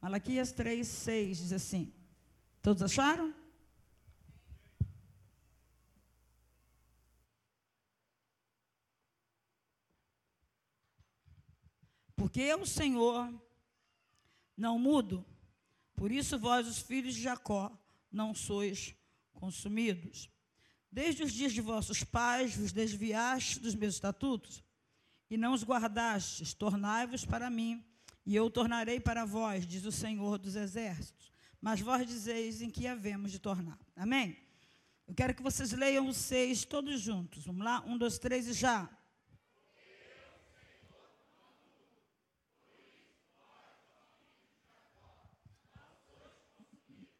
Malaquias 3, 6 diz assim. Todos acharam? Porque eu, Senhor, não mudo. Por isso vós, os filhos de Jacó, não sois consumidos. Desde os dias de vossos pais vos desviastes dos meus estatutos e não os guardastes. Tornai-vos para mim, e eu tornarei para vós, diz o Senhor dos Exércitos. Mas vós dizeis em que havemos de tornar. Amém? Eu quero que vocês leiam os seis todos juntos. Vamos lá? Um, dois, três e já.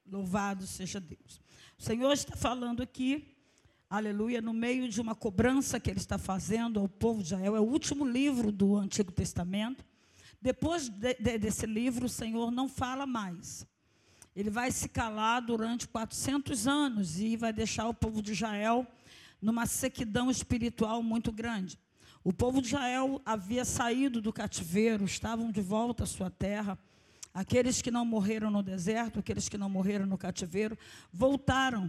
Louvado seja Deus. O Senhor está falando aqui, aleluia, no meio de uma cobrança que Ele está fazendo ao povo de Israel. É o último livro do Antigo Testamento. Depois de, de, desse livro, o Senhor não fala mais. Ele vai se calar durante 400 anos e vai deixar o povo de Israel numa sequidão espiritual muito grande. O povo de Israel havia saído do cativeiro, estavam de volta à sua terra Aqueles que não morreram no deserto, aqueles que não morreram no cativeiro, voltaram,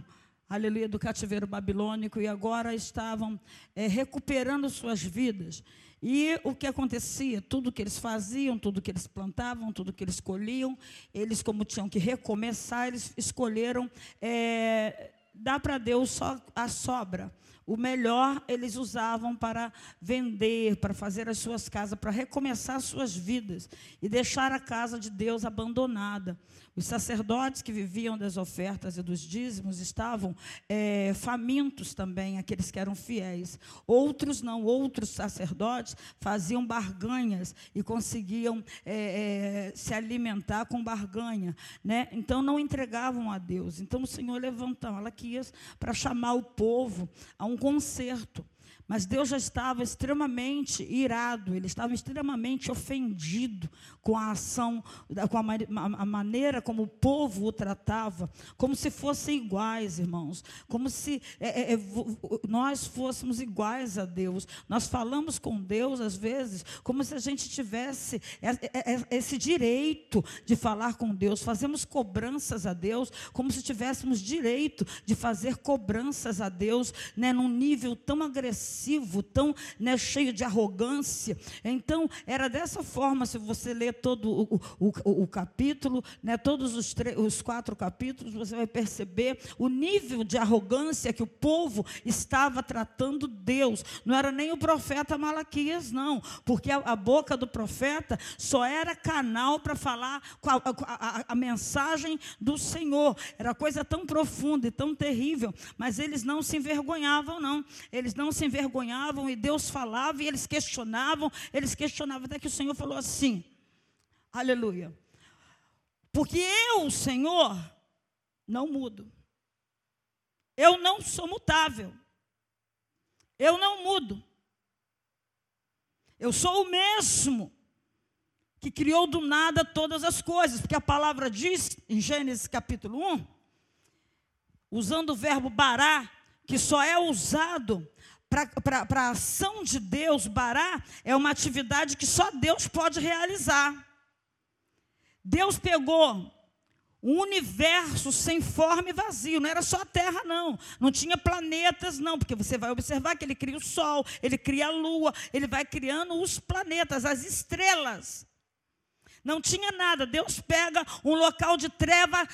aleluia, do cativeiro babilônico e agora estavam é, recuperando suas vidas. E o que acontecia? Tudo que eles faziam, tudo que eles plantavam, tudo que eles colhiam, eles, como tinham que recomeçar, eles escolheram é, dar para Deus só a sobra. O melhor eles usavam para vender, para fazer as suas casas, para recomeçar suas vidas e deixar a casa de Deus abandonada. Os sacerdotes que viviam das ofertas e dos dízimos estavam é, famintos também, aqueles que eram fiéis. Outros não, outros sacerdotes faziam barganhas e conseguiam é, é, se alimentar com barganha. Né? Então não entregavam a Deus. Então o Senhor levantou Malaquias para chamar o povo a um conserto. Mas Deus já estava extremamente irado, ele estava extremamente ofendido com a ação, com a, maneira como o povo o tratava, como se fossem iguais, irmãos, como se é, é, é nós fôssemos iguais a Deus. Nós falamos com Deus, às vezes, como se a gente tivesse é, é, esse direito de falar com Deus, fazemos cobranças a Deus, como se tivéssemos direito de fazer cobranças a Deus, né, num nível tão agressivo agressivo, tão né, cheio de arrogância. Então, era dessa forma, se você ler todo o, o, o, capítulo, né, todos os, os quatro capítulos, você vai perceber o nível de arrogância que o povo estava tratando Deus. Não era nem o profeta Malaquias, não, porque a, a boca do profeta só era canal para falar a, a, a mensagem do Senhor. Era coisa tão profunda e tão terrível, mas eles não se envergonhavam, não. Eles não se envergonhavam envergonhavam e Deus falava e eles questionavam, eles questionavam, até que o Senhor falou assim: Aleluia. Porque eu, Senhor, não mudo. Eu não sou mutável. Eu não mudo. Eu sou o mesmo que criou do nada todas as coisas, porque a palavra diz em Gênesis capítulo 1, usando o verbo bará, que só é usado para a ação de Deus, bará é uma atividade que só Deus pode realizar. Deus pegou um universo sem forma e vazio, não era só a Terra, não. Não tinha planetas, não, porque você vai observar que ele cria o Sol, ele cria a Lua, ele vai criando os planetas, as estrelas. Não tinha nada. Deus pega um local de treva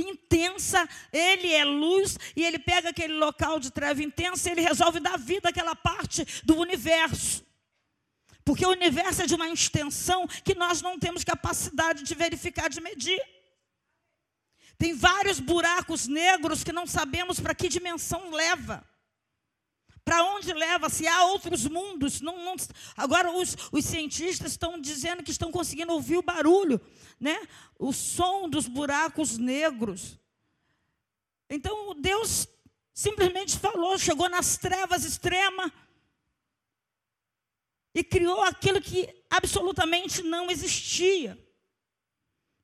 intensa, ele é luz, e ele pega aquele local de treva intensa e ele resolve dar vida àquela parte do universo. Porque o universo é de uma extensão que nós não temos capacidade de verificar, de medir. Tem vários buracos negros que não sabemos para que dimensão leva. Para onde leva? Se há outros mundos. Não, não, agora, os, os cientistas estão dizendo que estão conseguindo ouvir o barulho, né? o som dos buracos negros. Então, Deus simplesmente falou, chegou nas trevas extremas e criou aquilo que absolutamente não existia.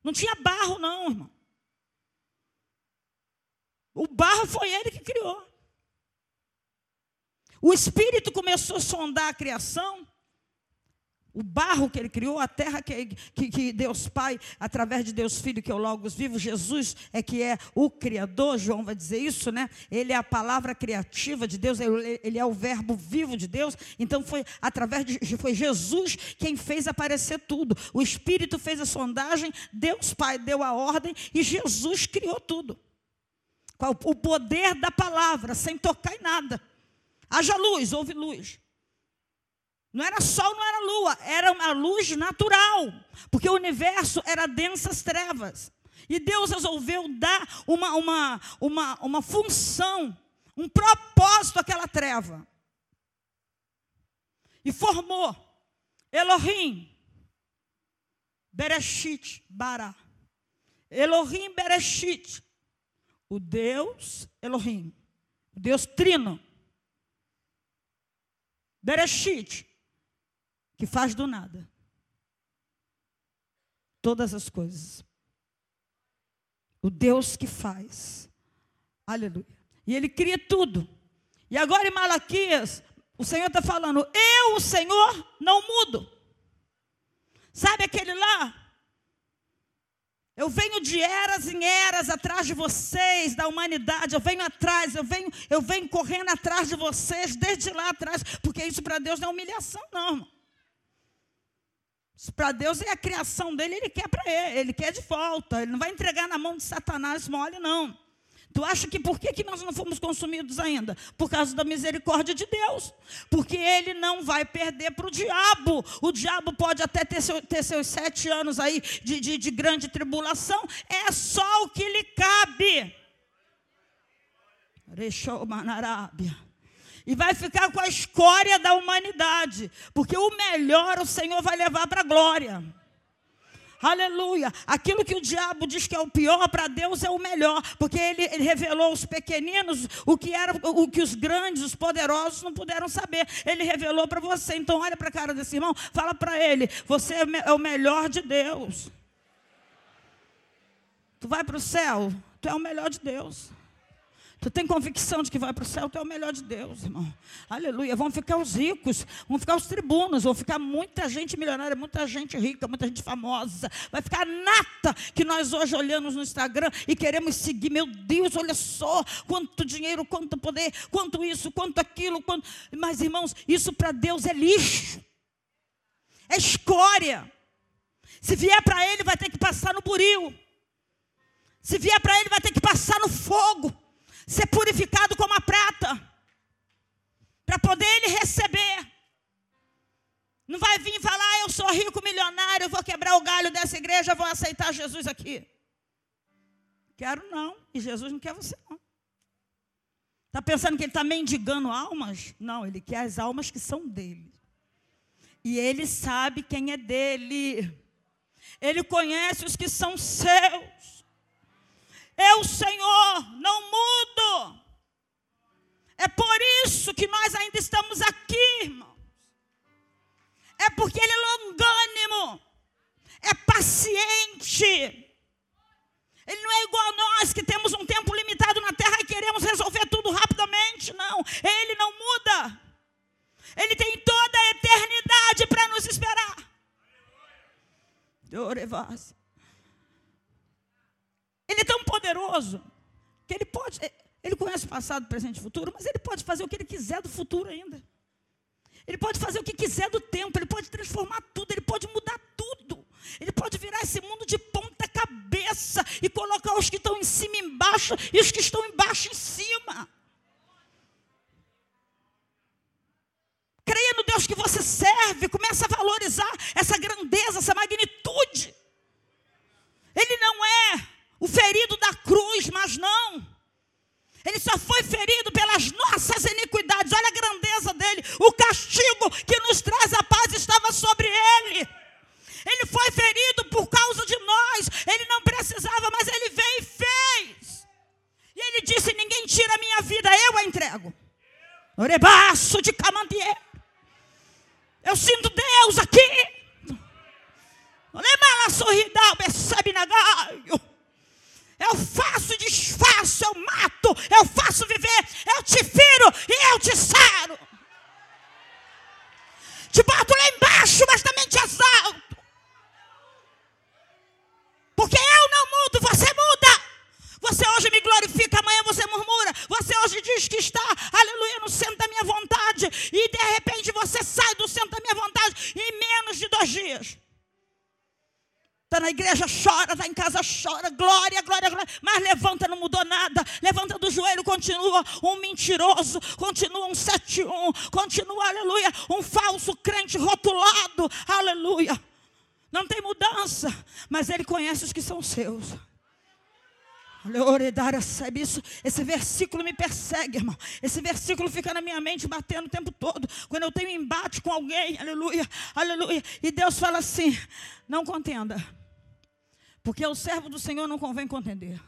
Não tinha barro, não, irmão. O barro foi ele que criou. O Espírito começou a sondar a criação. o barro que ele criou, a terra que, que, que, Deus Pai, através de Deus Filho, que é o Logos vivo, Jesus é que é o Criador, João vai dizer isso, né? Ele é a palavra criativa de Deus, ele, é o verbo vivo de Deus. Então foi através de foi Jesus quem fez aparecer tudo. O Espírito fez a sondagem, Deus Pai deu a ordem e Jesus criou tudo. O poder da palavra, sem tocar em nada. Haja luz, houve luz. Não era sol, não era lua, era uma luz natural, porque o universo era densas trevas. E Deus resolveu dar uma, uma, uma, uma função, um propósito àquela treva. E formou Elohim, Bereshit, Bara. Elohim, Bereshit. O Deus Elohim, o Deus Trino. Bereshit, que faz do nada todas as coisas. O Deus que faz. Aleluia. E ele cria tudo. E agora em Malaquias, o Senhor está falando: Eu, o Senhor, não mudo. Sabe aquele lá? Eu venho de eras em eras atrás de vocês, da humanidade. Eu venho atrás, eu venho, eu venho correndo atrás de vocês desde lá atrás, porque isso para Deus não é humilhação, não, irmão. Para Deus é a criação dele, ele quer para ele, ele quer de volta. Ele não vai entregar na mão de Satanás mole, não. Tu acha que por que, que nós não fomos consumidos ainda? Por causa da misericórdia de Deus. Porque ele não vai perder para o diabo. O diabo pode até ter, seu, ter seus sete anos aí de, de, de grande tribulação. É só o que lhe cabe. E vai ficar com a escória da humanidade, porque o melhor o Senhor vai levar para a glória. Aleluia. Aquilo que o diabo diz que é o pior, para Deus é o melhor, porque ele, ele, revelou aos pequeninos o que era o que os grandes, os poderosos não puderam saber. Ele revelou para você. Então olha para a cara desse irmão, fala para ele: você é, é o melhor de Deus. Tu vai para o céu, tu é o melhor de Deus. Tu tem convicção de que vai para o céu, tu é o melhor de Deus, irmão. Aleluia. Vão ficar os ricos, vão ficar os tribunos, vão ficar muita gente milionária, muita gente rica, muita gente famosa. Vai ficar nata que nós hoje olhamos no Instagram e queremos seguir. Meu Deus, olha só quanto dinheiro, quanto poder, quanto isso, quanto aquilo. Quanto... Mas, irmãos, isso para Deus é lixo, é escória. Se vier para Ele, vai ter que passar no buril. Se vier para Ele, vai ter que passar no fogo ser purificado como a prata, para poder ele receber. Não vai vir falar, ah, eu sou rico, milionário, eu vou quebrar o galho dessa igreja, vou aceitar Jesus aqui. Quero não, e Jesus não quer você não. Está pensando que ele está mendigando almas? Não, ele quer as almas que são dele. E ele sabe quem é dele. Ele conhece os que são seus. Eu, Senhor, não mudo. É por isso que nós ainda estamos aqui, irmãos. É porque Ele é longânimo, é paciente. Ele não é igual a nós que temos um tempo limitado na terra e queremos resolver tudo rapidamente. Não, Ele não muda. Ele tem toda a eternidade para nos esperar. Orevase. Ele é tão poderoso que ele pode, ele conhece o passado, presente e futuro, mas ele pode fazer o que ele quiser do futuro ainda. Ele pode fazer o que quiser do tempo, ele pode transformar tudo, ele pode mudar tudo. Ele pode virar esse mundo de ponta cabeça e colocar os que estão em cima embaixo e os que estão embaixo em cima. Creia no Deus que você serve, começa a valorizar essa grandeza, essa magnitude. Ele não é o ferido da cruz, mas não. Ele só foi ferido pelas nossas iniquidades. Olha a grandeza dele. O castigo que nos traz a paz estava sobre ele. Ele foi ferido por causa de nós. Ele não precisava, mas ele veio e fez. E ele disse: Ninguém tira a minha vida, eu a entrego. Orebaço de camandier. Eu sinto Deus aqui. Olha, sorridal, percebe na. Eu faço desfaço, eu mato, eu faço viver, eu te firo e eu te saro. Te boto lá embaixo baixo, mas também te exalto. Porque eu não mudo, você muda. Você hoje me glorifica, amanhã você murmura. Você hoje diz que está, aleluia, no centro da minha vontade. E de repente você sai do centro da minha vontade em menos de dois dias. Está na igreja, chora, está em casa, chora, glória, glória, glória. Mas levanta, não mudou nada. Levanta do joelho, continua um mentiroso, continua um 71, continua, aleluia, um falso crente rotulado, aleluia. Não tem mudança, mas ele conhece os que são seus. Isso, esse versículo me persegue, irmão. Esse versículo fica na minha mente batendo o tempo todo. Quando eu tenho embate com alguém, aleluia, aleluia. E Deus fala assim: não contenda. Porque o servo do Senhor não convém contender.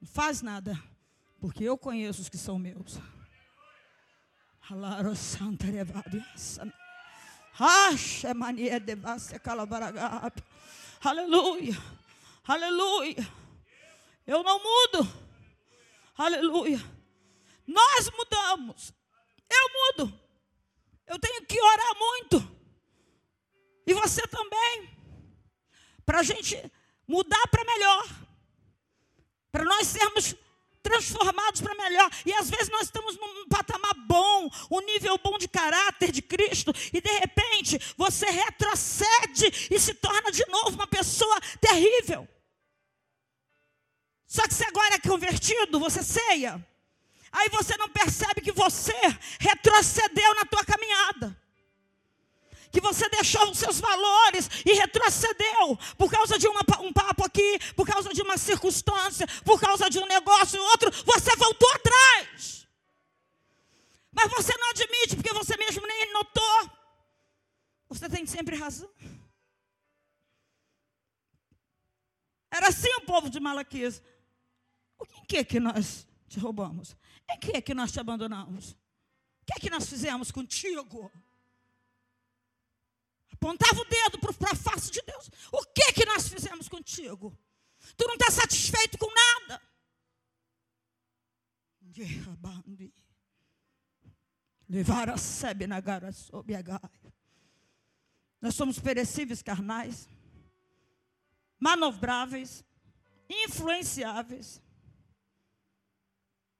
Não faz nada, porque eu conheço os que são meus. Aleluia, aleluia. Eu não mudo, aleluia. Nós mudamos, eu mudo. Eu tenho que orar muito, e você também para a gente mudar para melhor, para nós sermos transformados para melhor. E às vezes nós estamos num patamar bom, um nível bom de caráter de Cristo, e de repente você retrocede e se torna de novo uma pessoa terrível. Só que se agora é convertido, você ceia. Aí você não percebe que você retrocedeu na tua caminhada que você deixou os seus valores e retrocedeu por causa de uma, um papo aqui, por causa de uma circunstância, por causa de um negócio outro, você voltou atrás. Mas você não admite, porque você mesmo nem notou. Você tem sempre razão. Era assim o povo de Malaquias. O que é que nós te roubamos? Em que é que nós te abandonamos? O que é que nós fizemos contigo? Apontava o dedo para a face de Deus. O que que nós fizemos contigo? Tu não está satisfeito com nada. Levar a sebe na gara sob a Nós somos perecíveis carnais, manobráveis, influenciáveis.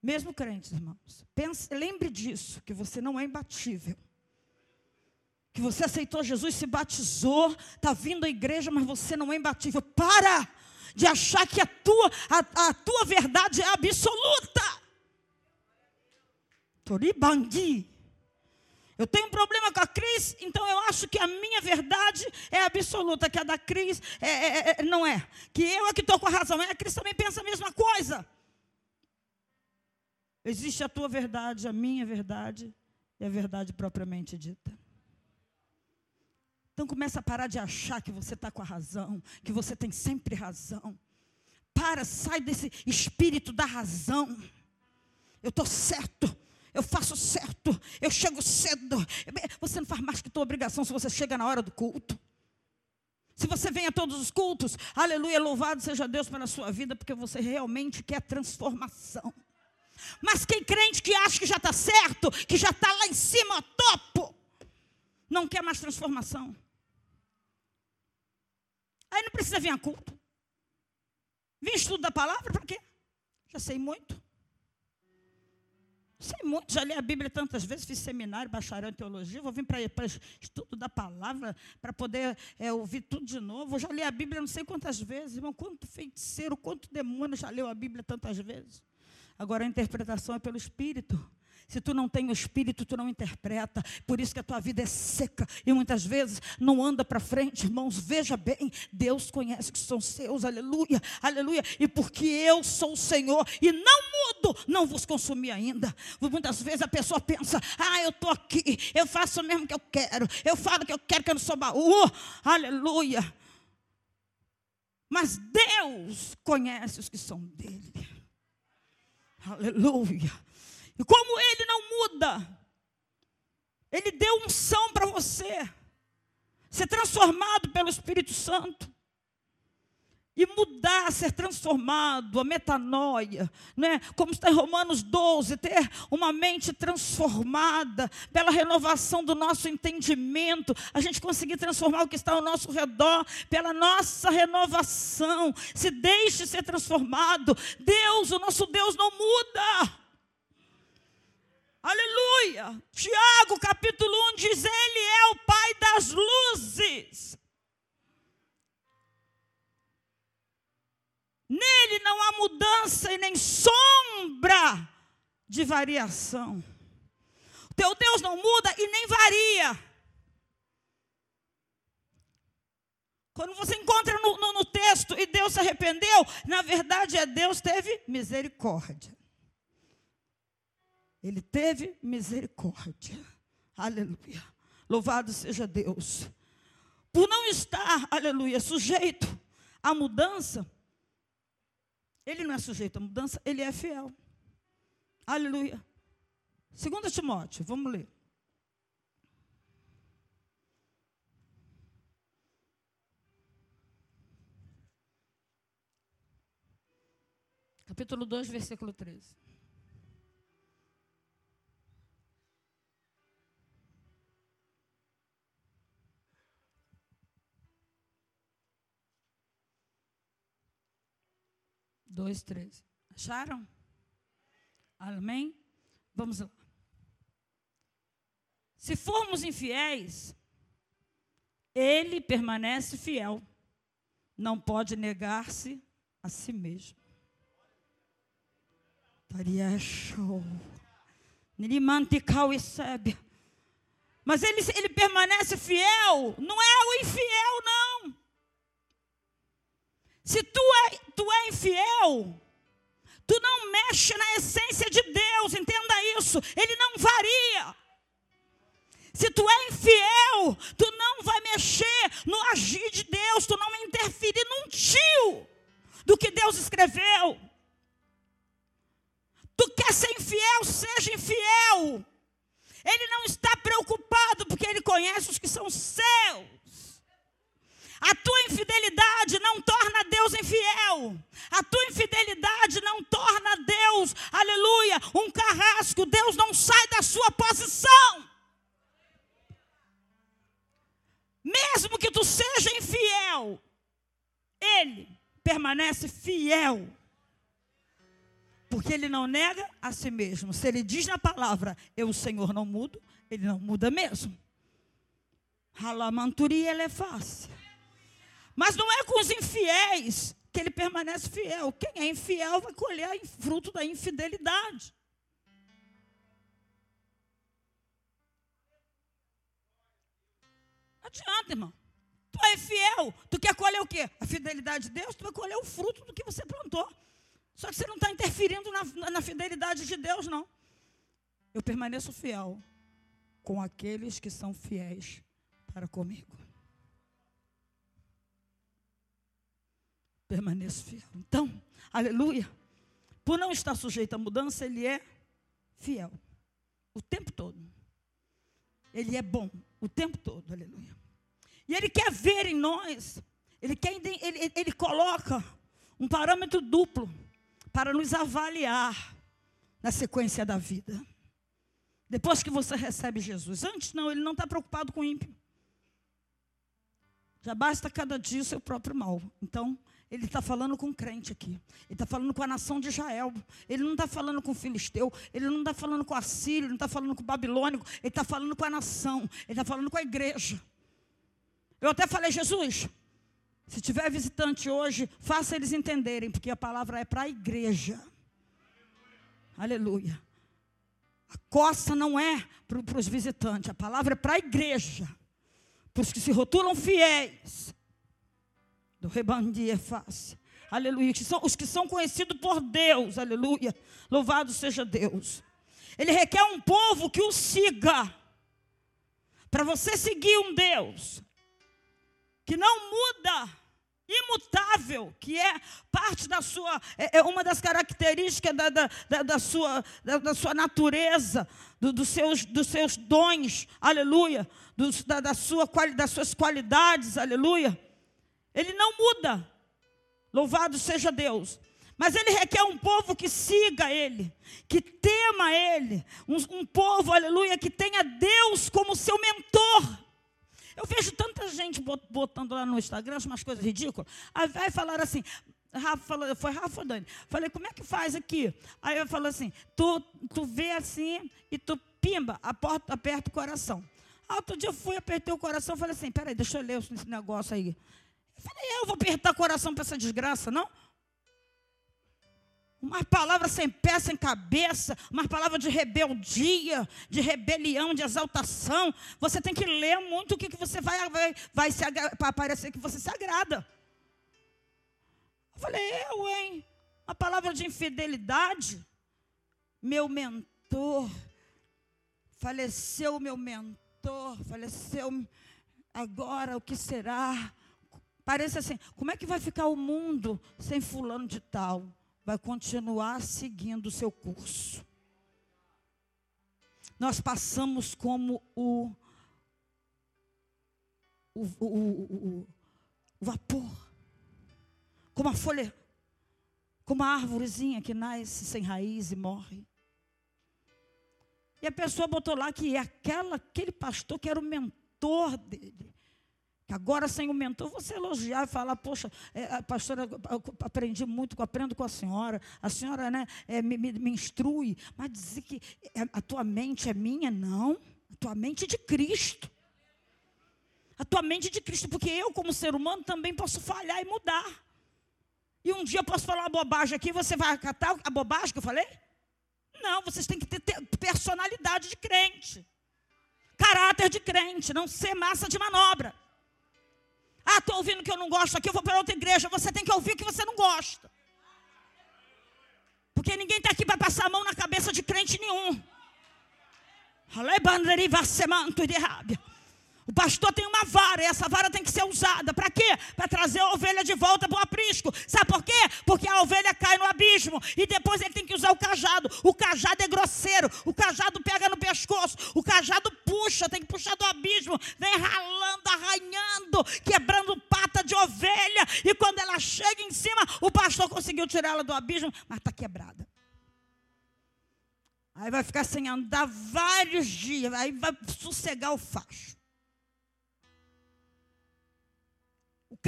Mesmo crentes, irmãos. Pense, lembre disso, que você não é imbatível que você aceitou Jesus, se batizou, está vindo à igreja, mas você não é imbatível. Para de achar que a tua, a, a tua verdade é absoluta. Toribangui. Eu tenho um problema com a Cris, então eu acho que a minha verdade é absoluta, que a da Cris é, é, é, não é. Que eu é que estou com a razão. A Cris também pensa a mesma coisa. Existe a tua verdade, a minha verdade e a verdade propriamente dita. Então começa a parar de achar que você está com a razão, que você tem sempre razão. Para, sai desse espírito da razão. Eu estou certo, eu faço certo, eu chego cedo. Você não faz mais que tua obrigação se você chega na hora do culto. Se você vem a todos os cultos, aleluia, louvado seja Deus pela sua vida, porque você realmente quer transformação. Mas quem crente que acha que já está certo, que já está lá em cima, topo, não quer mais transformação. Aí não precisa vir a culto. Vim estudo da palavra, para quê? Já sei muito. Sei muito, já li a Bíblia tantas vezes, fiz seminário, bacharel em teologia, vou vir para estudo da palavra, para poder é, ouvir tudo de novo. já li a Bíblia não sei quantas vezes, irmão, quanto feiticeiro, quanto demônio já leu a Bíblia tantas vezes. Agora a interpretação é pelo Espírito. Se tu não tem o espírito, tu não interpreta. Por isso que a tua vida é seca e muitas vezes não anda para frente, irmãos. Veja bem, Deus conhece que são seus, aleluia, aleluia. E porque eu sou o Senhor e não mudo, não vos consumi ainda. Muitas vezes a pessoa pensa: ah, eu estou aqui, eu faço o mesmo que eu quero, eu falo que eu quero, que eu não sou baú, aleluia. Mas Deus conhece os que são dele. Aleluia. E como ele não muda, ele deu unção para você ser transformado pelo Espírito Santo. e mudar, ser transformado, a metanoia, né? como está em Romanos 12, ter uma mente transformada pela renovação do nosso entendimento, a gente conseguir transformar o que está ao nosso redor, pela nossa renovação, se deixe ser transformado. Deus, o nosso Deus não muda. Aleluia! Tiago capítulo 1 diz: Ele é o Pai das luzes. Nele não há mudança e nem sombra de variação. O teu Deus não muda e nem varia. Quando você encontra no, no, no, texto e Deus se arrependeu, na verdade é Deus teve misericórdia. Ele teve misericórdia. Aleluia. Louvado seja Deus. Por não estar, aleluia, sujeito à mudança, ele não é sujeito à mudança, ele é fiel. Aleluia. 2 Timóteo, vamos ler. Capítulo 2, versículo 13. Dois, três. Acharam? Amém? Vamos lá. Se formos infiéis, ele permanece fiel. Não pode negar-se a si mesmo. Mas ele, ele permanece fiel. Não é o infiel, não. Se tu é, tu é infiel, tu não mexe na essência de Deus, entenda isso, ele não varia. Se tu é infiel, tu não vai mexer no agir de Deus, tu não vai interferir num tio do que Deus escreveu. Tu quer ser infiel, seja infiel. Ele não está preocupado porque ele conhece os que são seus. A tua infidelidade não torna Deus infiel. A tua infidelidade não torna Deus, aleluia, um carrasco. Deus não sai da sua posição. Mesmo que tu seja infiel, Ele permanece fiel. Porque Ele não nega a si mesmo. Se Ele diz na palavra, eu, Senhor, não mudo, Ele não muda mesmo. Halamanturi, ele é fácil. Mas não é com os infiéis que ele permanece fiel. Quem é infiel vai colher fruto da infidelidade. Não adianta, irmão. Tu é fiel, tu quer colher o quê? A fidelidade de Deus, tu vai colher o fruto do que você plantou. Só que você não está interferindo na, na fidelidade de Deus, não. Eu permaneço fiel com aqueles que são fiéis para comigo. Permaneço fiel. Então, aleluia. Por não estar sujeito à mudança, ele é fiel. O tempo todo. Ele é bom o tempo todo, aleluia. E ele quer ver em nós, ele, quer, ele, ele coloca um parâmetro duplo para nos avaliar na sequência da vida. Depois que você recebe Jesus. Antes, não, ele não está preocupado com o ímpio. Já basta cada dia o seu próprio mal. Então, ele está falando com o crente aqui. Ele está falando com a nação de Israel. Ele não está falando com o filisteu. Ele não está falando com o assírio. Ele não está falando com o babilônico. Ele está falando com a nação. Ele está falando com a igreja. Eu até falei, Jesus, se tiver visitante hoje, faça eles entenderem, porque a palavra é para a igreja. Aleluia. A coça não é para os visitantes, a palavra é para a igreja. Para os que se rotulam fiéis do rebandia face. Aleluia. Que são, os que são conhecidos por Deus. Aleluia. Louvado seja Deus. Ele requer um povo que o siga. Para você seguir um Deus que não muda, imutável, que é parte da sua, é, é uma das características da, da, da, da sua, da, sua natureza, do, dos, seus, dos seus dons, aleluia, dos, da, da sua, das suas qualidades, aleluia. Ele não muda. Louvado seja Deus. Mas ele requer um povo que siga ele, que tema ele, um, um, povo, aleluia, que tenha Deus como seu mentor. Eu vejo tanta gente botando lá no Instagram umas coisas ridículas. Aí vai falar assim, Rafa falou, foi Rafa Dani. Falei, como é que faz aqui? Aí eu falo assim, tu, tu vê assim e tu pimba, aperta, aperta o coração. Outro dia eu fui, apertei o coração, falei assim, peraí, deixa eu ler esse negócio aí. Eu falei, eu vou apertar o coração para essa desgraça, não? Uma palavra sem pé, sem cabeça, uma palavra de rebeldia, de rebelião, de exaltação. Você tem que ler muito o que, que você vai, vai, vai se para parecer que você se agrada. Eu falei, eu, hein? Uma palavra de infidelidade. Meu mentor, faleceu meu mentor, faleceu agora, o que será? Parece assim, como é que vai ficar o mundo sem fulano de tal? vai continuar seguindo o seu curso. Nós passamos como o, o, o, o vapor, como a folha, como a árvorezinha que nasce sem raiz e morre. E a pessoa botou lá que é aquela, aquele pastor que era o mentor dele. Agora, sem o mentor, você elogiar e falar, poxa, é, pastora, aprendi muito, aprendo com a senhora, a senhora né, é, me, me, me, instrui, mas dizer que é, a tua mente é minha, não. A tua mente é de Cristo. A tua mente é de Cristo, porque eu, como ser humano, também posso falhar e mudar. E um dia eu posso falar uma bobagem aqui, você vai acatar a bobagem que eu falei? Não, vocês têm que ter, ter personalidade de crente, caráter de crente, não ser massa de manobra. Ah, estou ouvindo que eu não gosto aqui, eu vou para outra igreja. Você tem que ouvir que você não gosta. Porque ninguém está aqui para passar a mão na cabeça de crente nenhum. O pastor tem uma vara, e essa vara tem que ser usada. Para quê? Para trazer a ovelha de volta para o aprisco. Sabe por quê? Porque a ovelha cai no abismo. E depois ele tem que usar o cajado. O cajado é grosseiro. O cajado pega no pescoço. O cajado puxa, tem que puxar do abismo. Vem ralando, arranhando, quebrando pata de ovelha. E quando ela chega em cima, o pastor conseguiu tirar ela do abismo, mas está quebrada. Aí vai ficar sem andar vários dias. Aí vai sossegar o facho.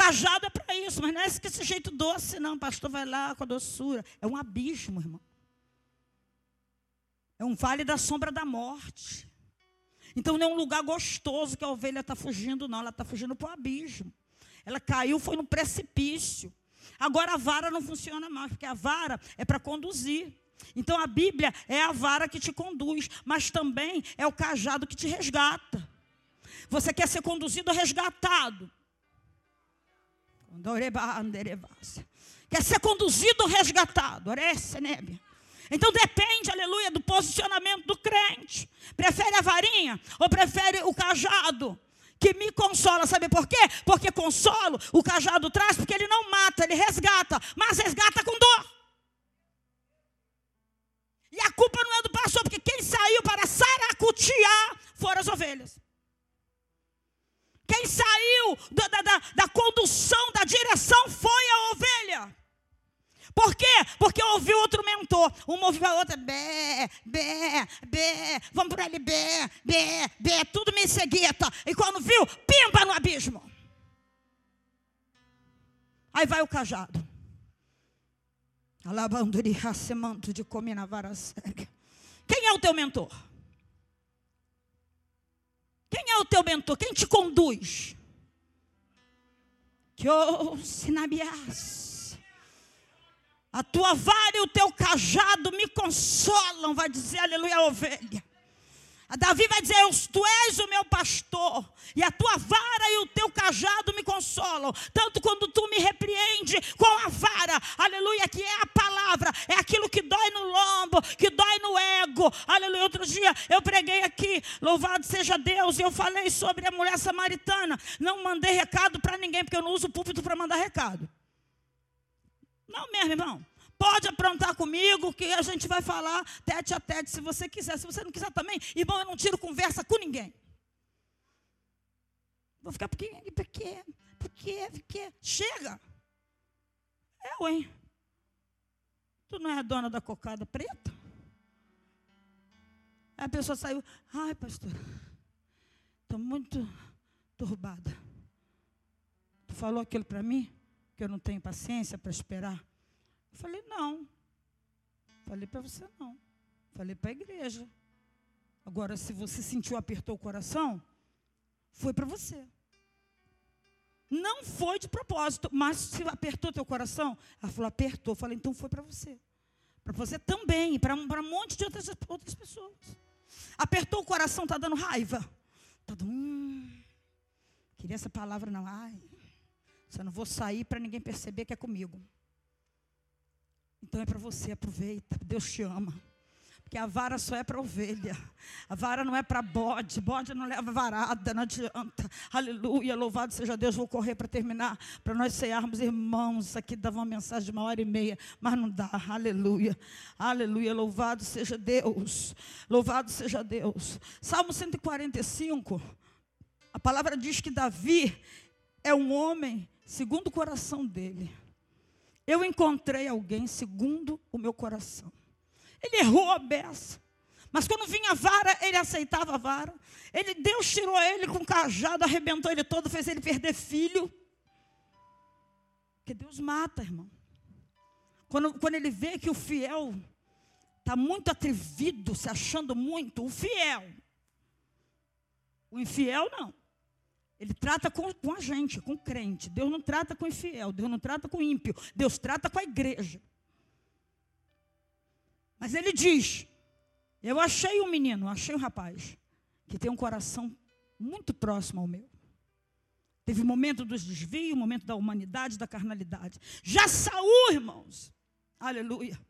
Cajado é para isso, mas não é esse jeito doce, não. O pastor vai lá com a doçura. É um abismo, irmão. É um vale da sombra da morte. Então não é um lugar gostoso que a ovelha está fugindo, não. Ela está fugindo para o abismo. Ela caiu, foi no precipício. Agora a vara não funciona mais, porque a vara é para conduzir. Então a Bíblia é a vara que te conduz, mas também é o cajado que te resgata. Você quer ser conduzido ou resgatado? Quer ser conduzido ou resgatado. Então depende, aleluia, do posicionamento do crente. Prefere a varinha ou prefere o cajado? Que me consola, sabe por quê? Porque consolo, o cajado traz, porque ele não mata, ele resgata, mas resgata com dor. E a culpa não é do pastor, porque quem saiu para saracutear foram as ovelhas. Quem saiu da, da, da condução, da direção, foi a ovelha. Por quê? Porque ouviu outro mentor. Um ouviu a outra, bé, bé, bé, vamos por ali, bé, bé, bé, tudo me segueta. E quando viu, pimba no abismo. Aí vai o cajado. Alabando de racemanto de comer na vara cega. Quem é o teu mentor? Quem é o teu mentor? Quem te conduz? Que o sinabias. A tua vara e o teu cajado me consolam, vai dizer aleluia a ovelha. A Davi vai dizer: Tu és o meu pastor, e a tua vara e o teu cajado me consolam. Tanto quando tu me repreende com a vara, aleluia, que é a palavra, é aquilo que dói no lombo, que dói no ego, aleluia. Outro dia eu preguei aqui, louvado seja Deus, e eu falei sobre a mulher samaritana. Não mandei recado para ninguém, porque eu não uso o púlpito para mandar recado. Não mesmo, irmão. Pode aprontar comigo, que a gente vai falar tete a tete, se você quiser. Se você não quiser também, irmão, eu não tiro conversa com ninguém. Vou ficar porque, porque, porque, porque. Chega. eu, hein? Tu não é a dona da cocada preta? Aí a pessoa saiu, ai, pastor, estou muito turbada. Tu falou aquilo para mim? Que eu não tenho paciência para esperar? Eu falei, não. Falei para você não. Falei para a igreja. Agora, se você sentiu, apertou o coração, foi para você. Não foi de propósito, mas se apertou teu coração, ela falou, apertou. Eu falei, então foi para você. Para você também, para um monte de outras, outras pessoas. Apertou o coração, está dando raiva. Está dando, hum, queria essa palavra não. Ai, eu não vou sair para ninguém perceber que é comigo. Então é para você, aproveita. Deus te ama. Porque a vara só é para ovelha. A vara não é para bode. Bode não leva varada, não adianta. Aleluia, louvado seja Deus. Vou correr para terminar, para nós cearmos irmãos. Aqui dava uma mensagem de uma hora e meia, mas não dá. Aleluia, aleluia, louvado seja Deus. Louvado seja Deus. Salmo 145, a palavra diz que Davi é um homem segundo o coração dele. Eu encontrei alguém segundo o meu coração. Ele errou a beça. Mas quando vinha a vara, ele aceitava a vara. Ele, Deus tirou ele com cajado, arrebentou ele todo, fez ele perder filho. Porque Deus mata, irmão. Quando, quando ele vê que o fiel está muito atrevido, se achando muito, o fiel. O infiel não. Ele trata com, com a gente, com o crente. Deus não trata com o infiel, Deus não trata com o ímpio. Deus trata com a igreja. Mas ele diz: Eu achei um menino, achei um rapaz, que tem um coração muito próximo ao meu. Teve o momento dos desvios, o momento da humanidade, da carnalidade. Já Saul, irmãos, aleluia.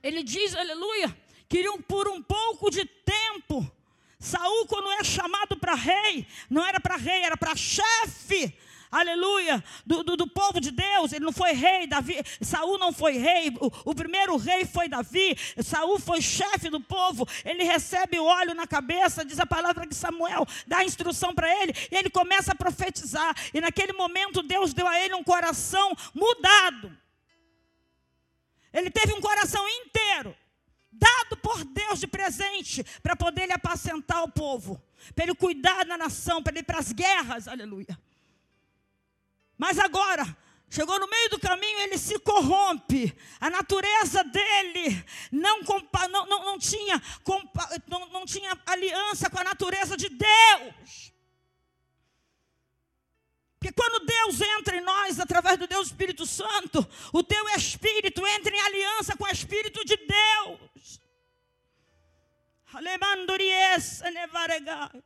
Ele diz, aleluia, queriam por um pouco de tempo. Saul, quando é chamado para rei, não era para rei, era para chefe aleluia, do, do, do, povo de Deus. Ele não foi rei, Davi, Saul não foi rei, o, o primeiro rei foi Davi, Saul foi chefe do povo, ele recebe o óleo na cabeça, diz a palavra que Samuel dá a instrução para ele, e ele começa a profetizar, e naquele momento Deus deu a ele um coração mudado. Ele teve um coração inteiro, dado por Deus de presente, para poder ele apacentar o povo, para ele cuidar da nação, para ele ir para as guerras, aleluia. Mas agora, chegou no meio do caminho, ele se corrompe. A natureza dele não, não, não, não, tinha, não, não tinha aliança com a natureza de Deus. Porque quando Deus entra em nós, através do Deus Espírito Santo, o teu espírito entra em aliança com o Espírito de Deus. Alemandoriesa nevaregai.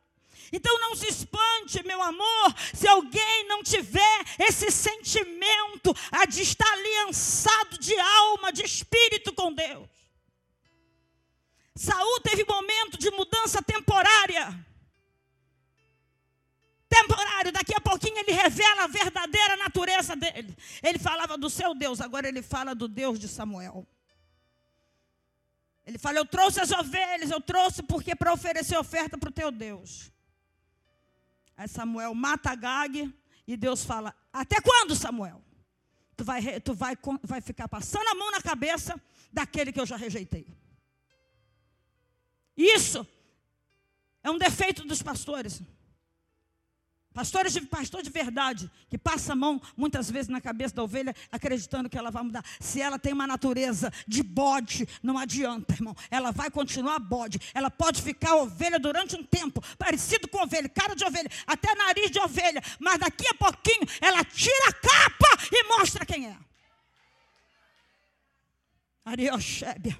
Então não se espante, meu amor, se alguém não tiver esse sentimento de estar aliançado de alma, de espírito com Deus. Saul teve momento de mudança temporária. Temporário, daqui a pouquinho ele revela a verdadeira natureza dele. Ele falava do seu Deus, agora ele fala do Deus de Samuel. Ele fala: Eu trouxe as ovelhas, eu trouxe porque para oferecer oferta para o teu Deus. Aí Samuel mata Gag e Deus fala: Até quando, Samuel? Tu vai, tu vai, vai ficar passando a mão na cabeça daquele que eu já rejeitei. Isso é um defeito dos pastores. Pastores de, pastor de verdade, que passa a mão muitas vezes na cabeça da ovelha, acreditando que ela vai mudar. Se ela tem uma natureza de bode, não adianta, irmão. Ela vai continuar bode. Ela pode ficar ovelha durante um tempo, parecido com ovelha, cara de ovelha, até nariz de ovelha. Mas daqui a pouquinho ela tira a capa e mostra quem é. Arioshébia.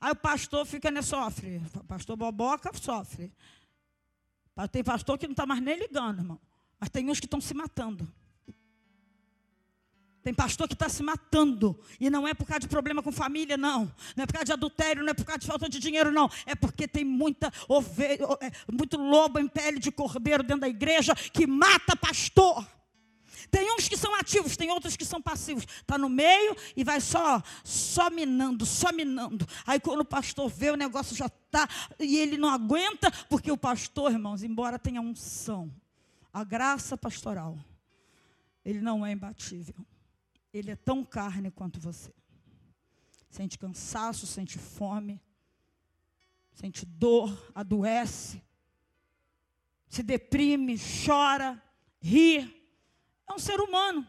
Aí o pastor fica, né, sofre. O pastor boboca sofre. Tem pastor que não está mais nem ligando, irmão. Mas tem uns que estão se matando. Tem pastor que está se matando. E não é por causa de problema com família, não. Não é por causa de adultério, não é por causa de falta de dinheiro, não. É porque tem muita ovelha, é, muito lobo em pele de cordeiro dentro da igreja que mata pastor. Tem uns que são ativos, tem outros que são passivos. Está no meio e vai só, só minando, só minando. Aí quando o pastor vê, o negócio já está, e ele não aguenta, porque o pastor, irmãos, embora tenha unção, a graça pastoral, ele não é imbatível. ele é tão carne quanto você. Sente cansaço, sente fome, sente dor, adoece, se deprime, chora, ri. É um ser humano.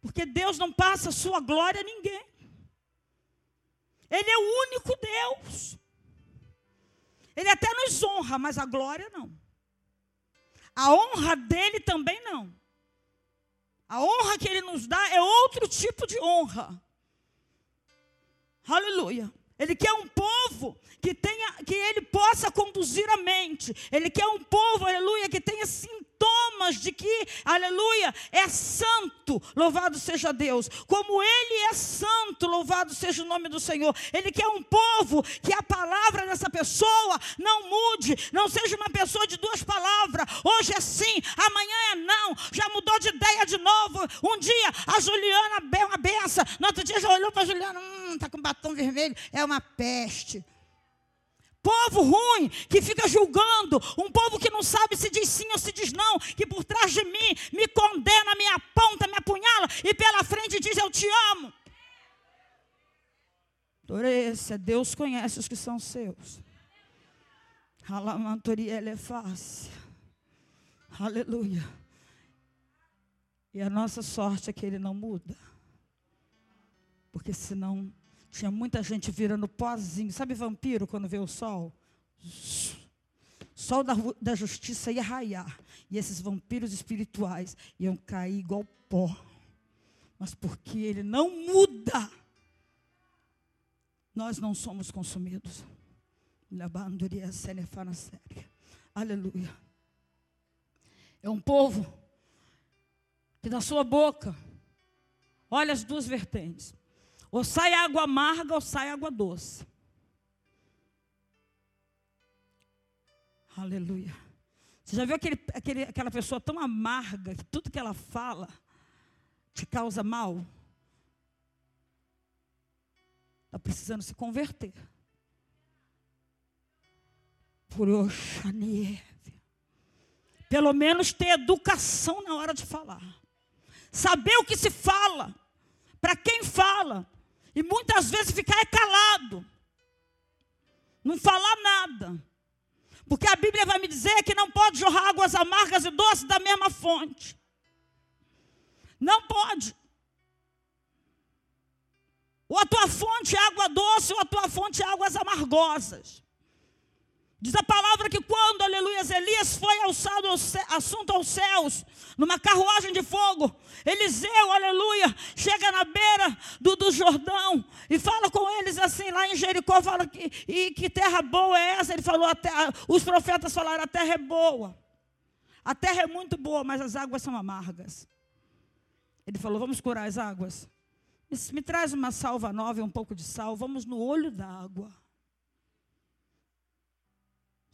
Porque Deus não passa a sua glória a ninguém. Ele é o único Deus. Ele até nos honra, mas a glória não. A honra dele também não. A honra que ele nos dá é outro tipo de honra. Aleluia. Ele quer um povo que tenha, que ele possa conduzir a mente. Ele quer um povo, aleluia, que tenha sintomas de que, aleluia, é santo. Louvado seja Deus. Como ele é santo, louvado seja o nome do Senhor. Ele quer um povo que a palavra dessa pessoa não mude, não seja uma pessoa de duas palavras. Hoje é sim, amanhã é não. Já mudou de ideia de novo. Um dia a Juliana é uma benção. No outro dia já olhou para a Juliana, hum, está com batom vermelho. É uma peste. Povo ruim que fica julgando, um povo que não sabe se diz sim ou se diz não, que por trás de mim me condena, me aponta, me apunhala e pela frente diz eu te amo. Esse é Deus conhece os que são seus. É. Aleluia. E a nossa sorte é que ele não muda. Porque senão tinha muita gente virando pozinho. Sabe vampiro quando vê o sol? Sol da, da justiça ia raiar. E esses vampiros espirituais iam cair igual pó. Mas porque ele não muda, nós não somos consumidos. Aleluia. É um povo que da sua boca olha as duas vertentes. Ou sai água amarga ou sai água doce. Aleluia. Você já viu aquele, aquele, aquela pessoa tão amarga que tudo que ela fala te causa mal? Está precisando se converter. Por Oxanieve. Pelo menos ter educação na hora de falar. Saber o que se fala. Para quem fala. E muitas vezes ficar é calado. Não falar nada. Porque a Bíblia vai me dizer que não pode jorrar águas amargas e doces da mesma fonte. Não pode. Ou a tua fonte é água doce, ou a tua fonte é águas amargosas. Diz a palavra que quando, aleluia, Elias foi alçado ao assunto aos céus, numa carruagem de fogo, Eliseu, aleluia, chega na beira do, do Jordão e fala com eles assim, lá em Jericó, fala que, e que terra boa é essa? Ele falou, terra, os profetas falaram, a terra é boa. A terra é muito boa, mas as águas são amargas. Ele falou, vamos curar as águas. Me traz uma salva nova e um pouco de sal, vamos no olho da água.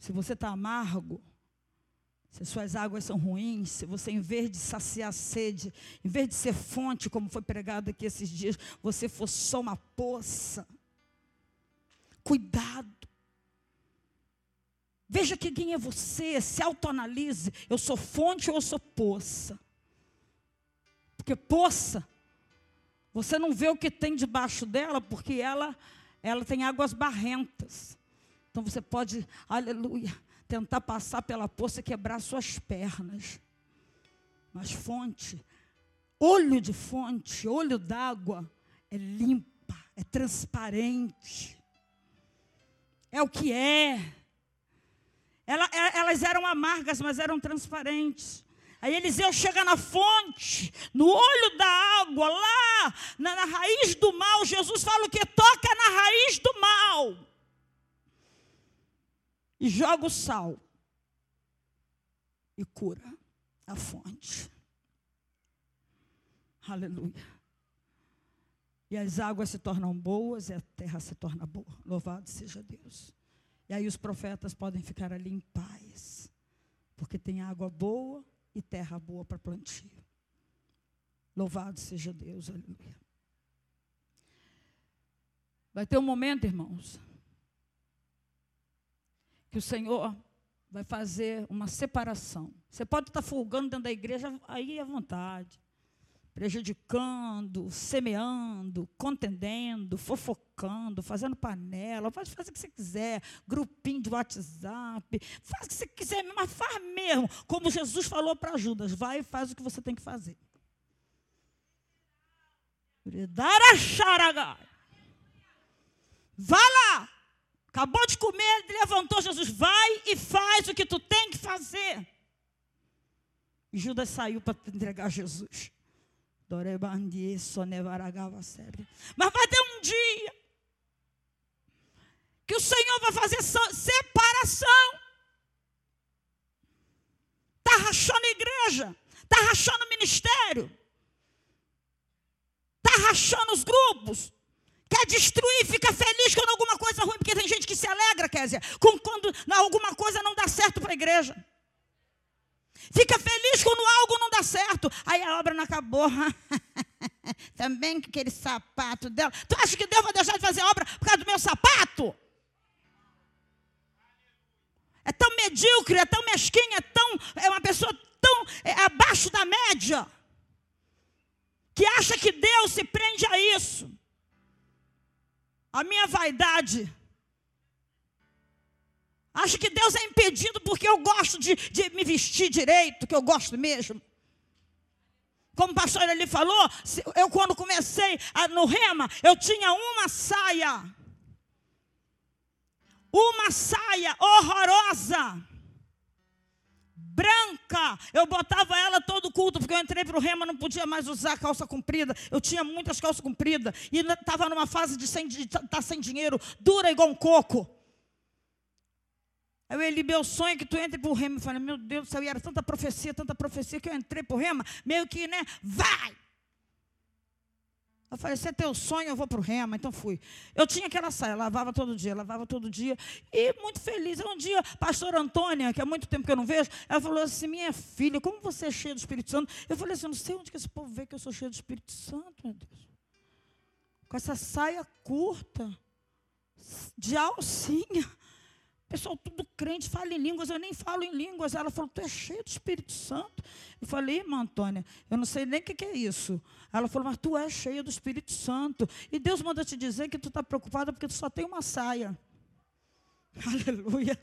Se você está amargo, se suas águas são ruins, se você, em vez de saciar sede, em vez de ser fonte, como foi pregado aqui esses dias, você for só uma poça. Cuidado. Veja que quem é você, se autoanalise. Eu sou fonte ou eu sou poça? Porque poça, você não vê o que tem debaixo dela, porque ela, ela tem águas barrentas. Então você pode, aleluia, tentar passar pela poça e quebrar suas pernas. Mas fonte, olho de fonte, olho d'água, é limpa, é transparente. É o que é. Ela, é, elas eram amargas, mas eram transparentes. Aí Eliseu chega na fonte, no olho da água, lá na, na raiz do mal. Jesus fala o que? Toca na raiz do mal e joga o sal e cura a fonte. Aleluia. E as águas se tornam boas e a terra se torna boa. Louvado seja Deus. E aí os profetas podem ficar ali em paz, porque tem água boa e terra boa para plantio. Louvado seja Deus, aleluia. Vai ter um momento, irmãos, que o Senhor vai fazer uma separação. Você pode estar folgando dentro da igreja aí à vontade. prejudicando, semeando, contendendo, fofocando, fazendo panela, pode fazer o que você quiser, grupinho de WhatsApp, faz o que você quiser, mas faz mesmo, como Jesus falou para Judas, vai e faz o que você tem que fazer. Vá lá. Acabou de comer, levantou Jesus, vai e faz o que tu tem que fazer. E Judas saiu para entregar Jesus. Mas vai ter um dia que o Senhor vai fazer separação. Está rachando a igreja, está rachando o ministério, está rachando os grupos, quer destruir, fica feliz quando alguma coisa ruim, porque tem gente que se alegra, Kézia, com quando alguma coisa não dá certo para a igreja. Fica feliz quando algo não dá certo. Aí a obra não acabou. Também com aquele sapato dela. Tu acha que Deus vai deixar de fazer obra por causa do meu sapato? É tão medíocre, é tão mesquinha, é tão. É uma pessoa tão é, abaixo da média. Que acha que Deus se prende a isso. A minha vaidade Acho que Deus é impedido porque eu gosto de, de me vestir direito, que eu gosto mesmo. Como o pastor ele falou, eu quando comecei a, no rema, eu tinha uma saia. Uma saia horrorosa. Branca, eu botava ela todo culto, porque eu entrei para o rema, não podia mais usar calça comprida. Eu tinha muitas calças compridas e estava numa fase de estar tá sem dinheiro, dura igual um coco. Aí ele, meu sonho é que tu entre para o rema. Eu falei, meu Deus do céu, e era tanta profecia, tanta profecia, que eu entrei para o rema, meio que, né, vai! Eu falei, se é teu sonho, eu vou para o rema. Então fui. Eu tinha aquela saia, lavava todo dia, lavava todo dia. E muito feliz. Um dia, pastor Antônia, que há muito tempo que eu não vejo, ela falou assim: minha filha, como você é cheia do Espírito Santo? Eu falei assim: não sei onde que esse povo vê que eu sou cheia do Espírito Santo, meu Deus. Com essa saia curta, de alcinha. Pessoal, tudo crente, fala em línguas, eu nem falo em línguas. Ela falou, tu é cheio do Espírito Santo. Eu falei, irmã Antônia, eu não sei nem o que, que é isso. Ela falou, mas tu é cheia do Espírito Santo. E Deus manda te dizer que tu está preocupada porque tu só tem uma saia. Aleluia.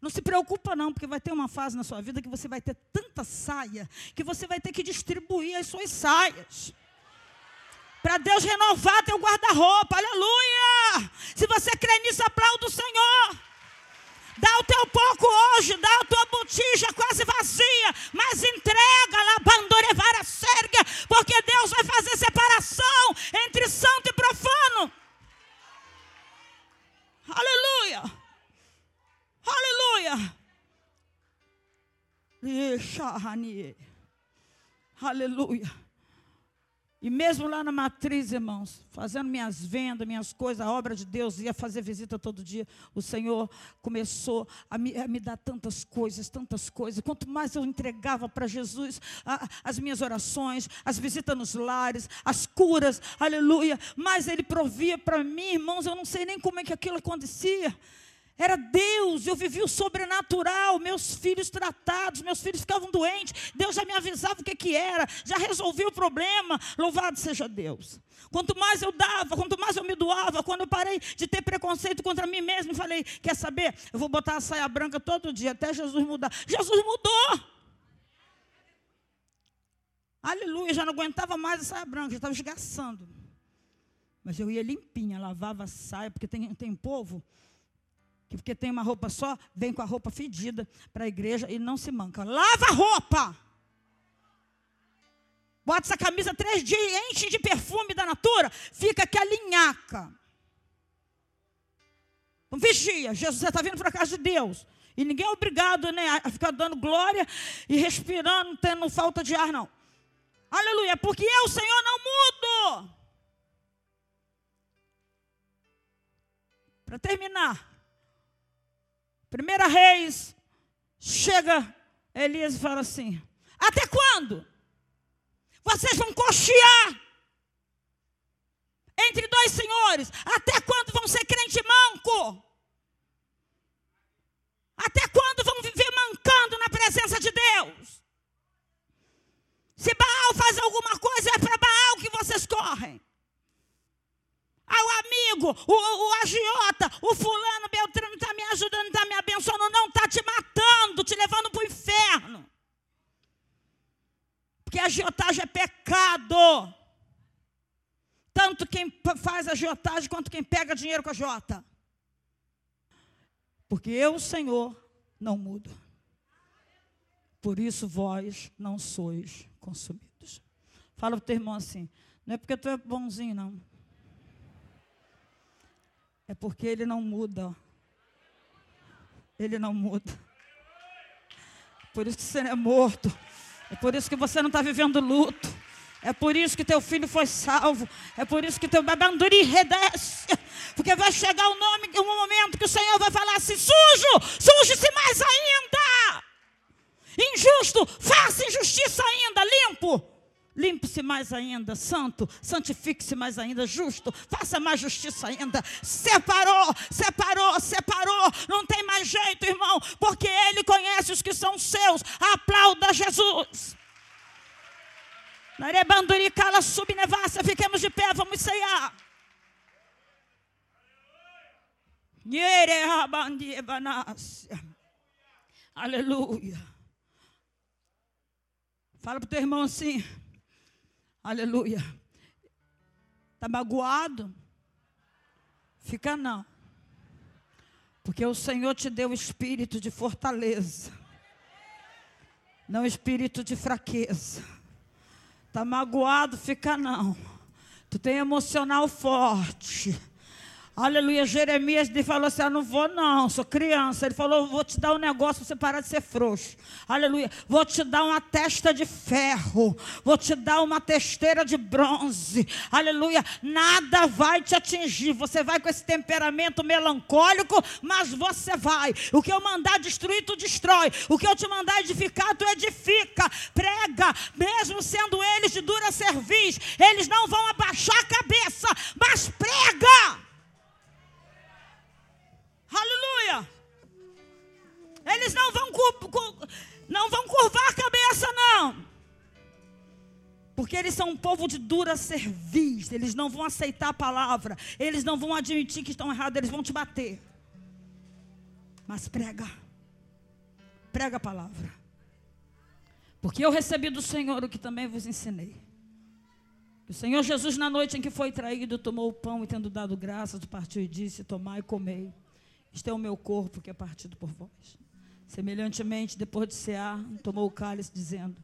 Não se preocupa não, porque vai ter uma fase na sua vida que você vai ter tanta saia, que você vai ter que distribuir as suas saias. Para Deus renovar teu guarda-roupa, aleluia! Se você crê nisso, aplauda o Senhor. Dá o teu pouco hoje, dá a tua botija quase vazia, mas entrega lá, bandorevara sérgia, porque Deus vai fazer separação entre santo e profano. Aleluia! Aleluia! Aleluia! E mesmo lá na matriz, irmãos, fazendo minhas vendas, minhas coisas, a obra de Deus, ia fazer visita todo dia. O Senhor começou a me, a me dar tantas coisas, tantas coisas. Quanto mais eu entregava para Jesus a, as minhas orações, as visitas nos lares, as curas, aleluia, mais Ele provia para mim, irmãos. Eu não sei nem como é que aquilo acontecia. Era Deus, eu vivi o sobrenatural, meus filhos tratados, meus filhos ficavam doentes, Deus já me avisava o que, que era, já resolveu o problema, louvado seja Deus. Quanto mais eu dava, quanto mais eu me doava, quando eu parei de ter preconceito contra mim mesmo, falei: quer saber? Eu vou botar a saia branca todo dia, até Jesus mudar. Jesus mudou! Aleluia, já não aguentava mais a saia branca, já estava esgaçando. Mas eu ia limpinha, lavava a saia, porque tem, tem povo porque tem uma roupa só, vem com a roupa fedida para a igreja e não se manca. Lava a roupa! Bota essa camisa três dias, enche de perfume da natura, fica que a linhaca. Então, vigia, Jesus está vindo para a casa de Deus. E ninguém é obrigado né, a ficar dando glória e respirando, tendo falta de ar, não. Aleluia, porque eu, Senhor, não mudo. Para terminar, Primeira Reis, chega Elias e fala assim: Até quando? Vocês vão cochear entre dois senhores? Até quando vão ser crente manco? Até quando vão viver mancando na presença de Deus? Se Baal faz alguma coisa, é para amigo, o, o agiota, o fulano, Beltrano está me ajudando, está me abençoando, não está te matando, te levando para o inferno. Porque agiotagem é pecado. Tanto quem faz agiotagem quanto quem pega dinheiro com a jota. Porque eu, Senhor, não mudo. Por isso vós não sois consumidos. Fala para o teu irmão assim: não é porque tu é bonzinho, não. É porque ele não muda. Ele não muda. Por isso que você é morto. É por isso que você não está vivendo luto. É por isso que teu filho foi salvo. É por isso que teu babanduri redesce. Porque vai chegar o nome, um momento que o Senhor vai falar assim: sujo, suje-se mais ainda. Injusto, faça injustiça ainda, limpo. Limpe-se mais ainda, santo, santifique-se mais ainda, justo, faça mais justiça ainda. Separou, separou, separou. Não tem mais jeito, irmão, porque Ele conhece os que são seus. Aplauda Jesus. Narebanduricala subnevassa, fiquemos de pé, vamos ceiar. Aleluia. Fala para o teu irmão assim. Aleluia. Está magoado? Fica não. Porque o Senhor te deu espírito de fortaleza, não espírito de fraqueza. Está magoado? Fica não. Tu tem emocional forte. Aleluia. Jeremias falou assim: Eu não vou, não, sou criança. Ele falou: Vou te dar um negócio para você parar de ser frouxo. Aleluia. Vou te dar uma testa de ferro. Vou te dar uma testeira de bronze. Aleluia. Nada vai te atingir. Você vai com esse temperamento melancólico, mas você vai. O que eu mandar destruir, tu destrói. O que eu te mandar edificar, tu edifica. Prega, mesmo sendo eles de dura cerviz, eles não vão abaixar a cabeça, mas prega. Aleluia. Eles não vão, não vão curvar a cabeça, não. Porque eles são um povo de dura cerviz. Eles não vão aceitar a palavra. Eles não vão admitir que estão errados. Eles vão te bater. Mas prega. Prega a palavra. Porque eu recebi do Senhor o que também vos ensinei. O Senhor Jesus, na noite em que foi traído, tomou o pão e, tendo dado graças, partiu e disse: Tomai e comei. Este é o meu corpo que é partido por vós. Semelhantemente, depois de cear, tomou o cálice, dizendo: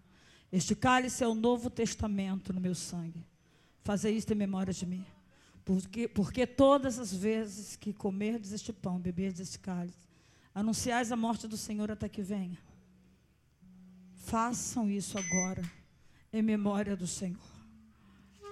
Este cálice é o novo testamento no meu sangue. Fazei isto em memória de mim. Porque, porque todas as vezes que comerdes este pão, beberdes este cálice, anunciais a morte do Senhor até que venha. Façam isso agora, em memória do Senhor.